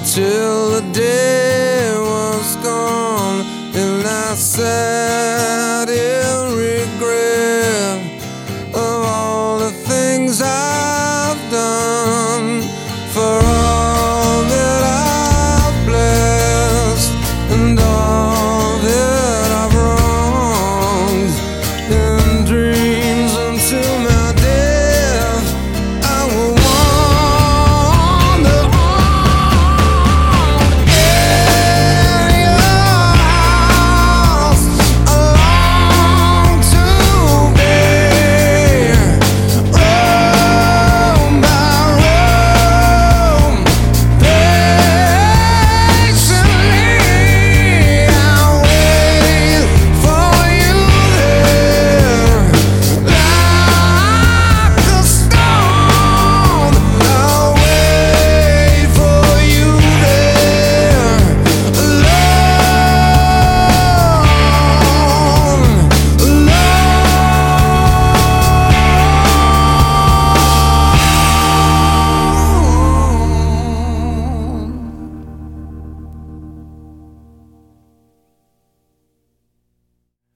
until the day was gone and I said